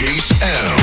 believing now.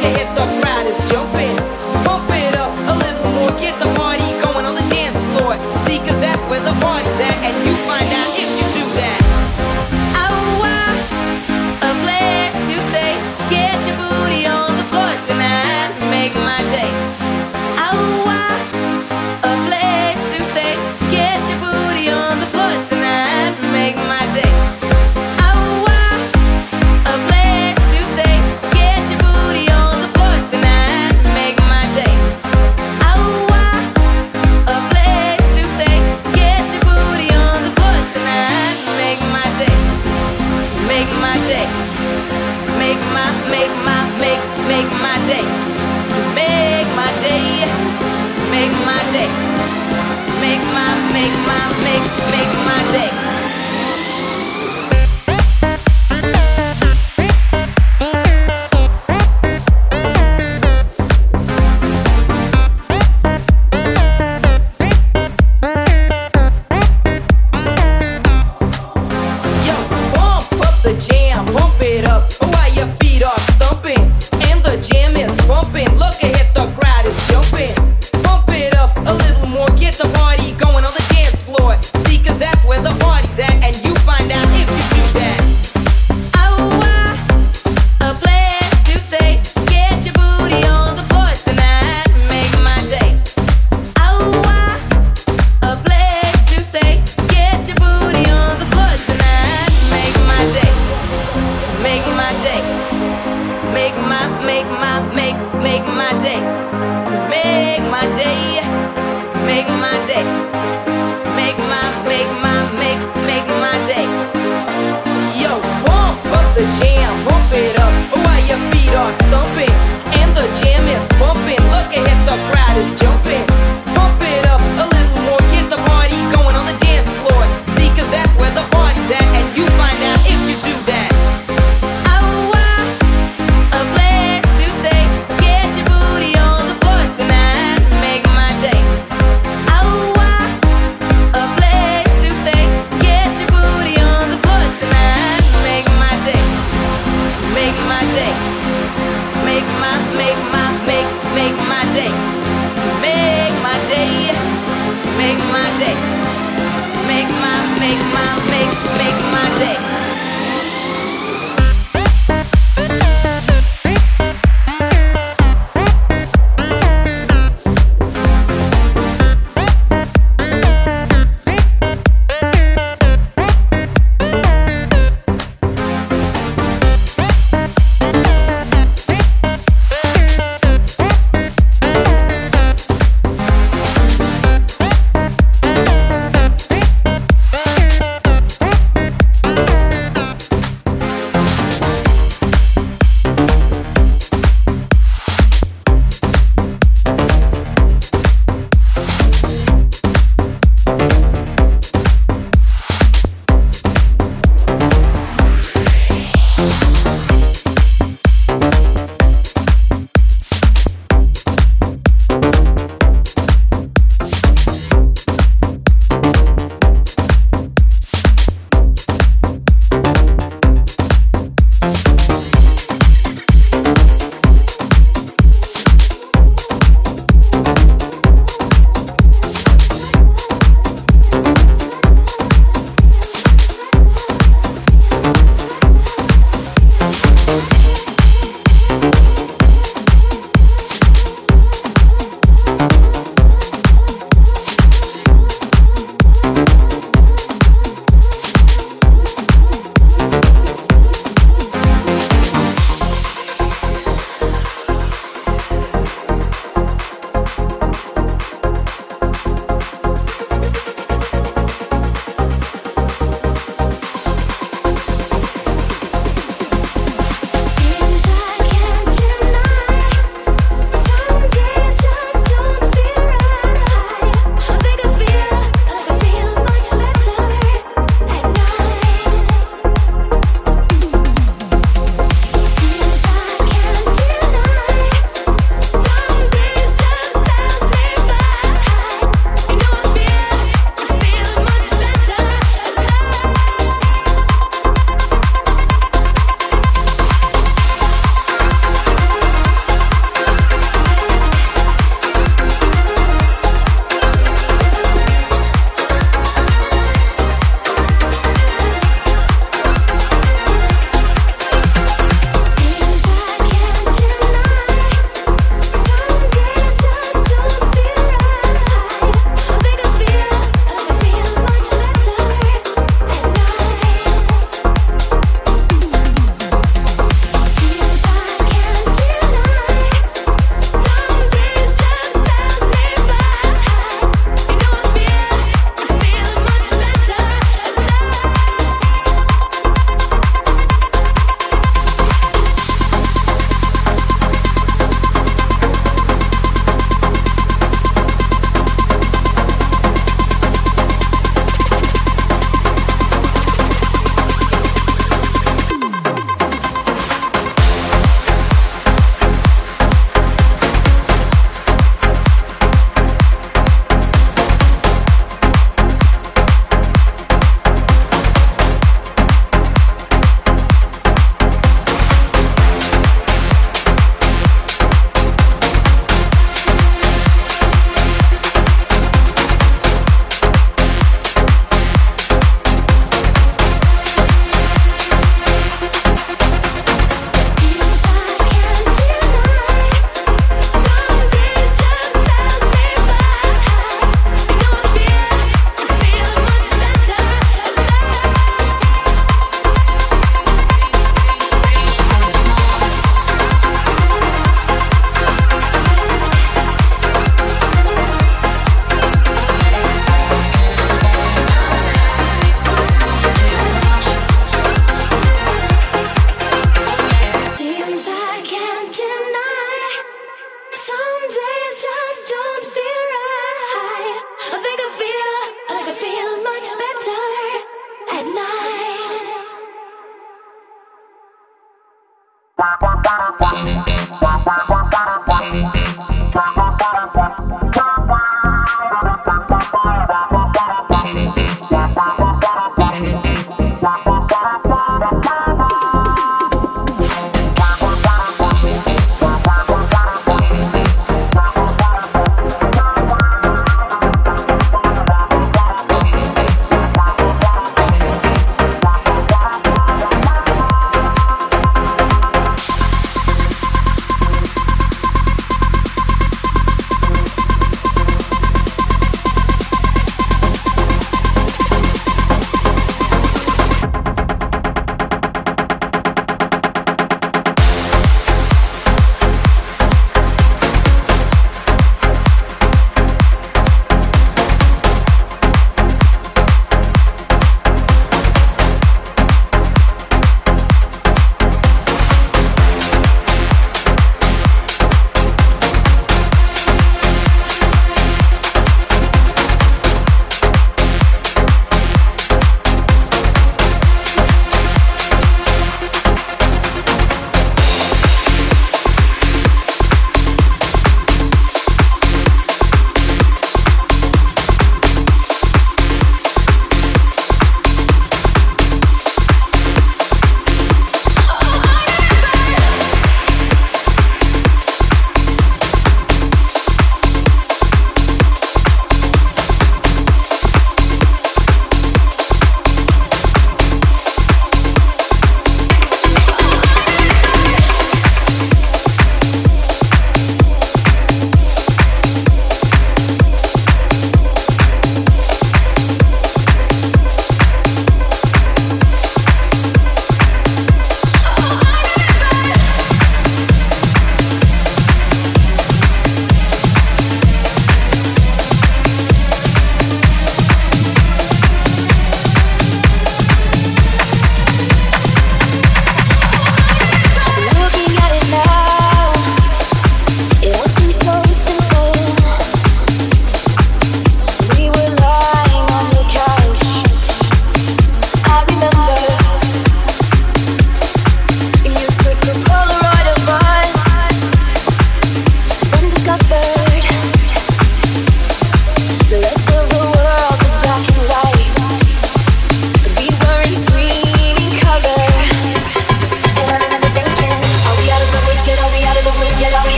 Look ahead, the crowd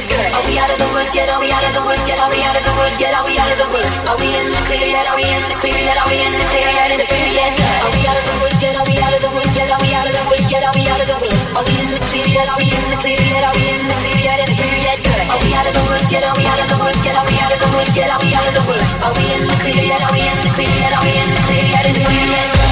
red good. Are we out of the woods yet? Are we out of the woods yet? Are we out of the woods yet? Are we out of the woods? Are we in the clear yet? Are we in the clear yet? Are we in the clear yet? In the clear yet? Are we out of the woods yet? Are we out of the woods yet? Are we out of the woods yet? Are we out of the woods? Are we in the clear yet? Are we in the clear yet? Are we in the clear yet? In the clear yet? Are we out of the woods yet? Are we out of the woods yet? Are we out of the woods yet? Are we out of the woods? Are we in the clear yet? Are we in the clear yet? Are we in the clear yet? In the clear yet?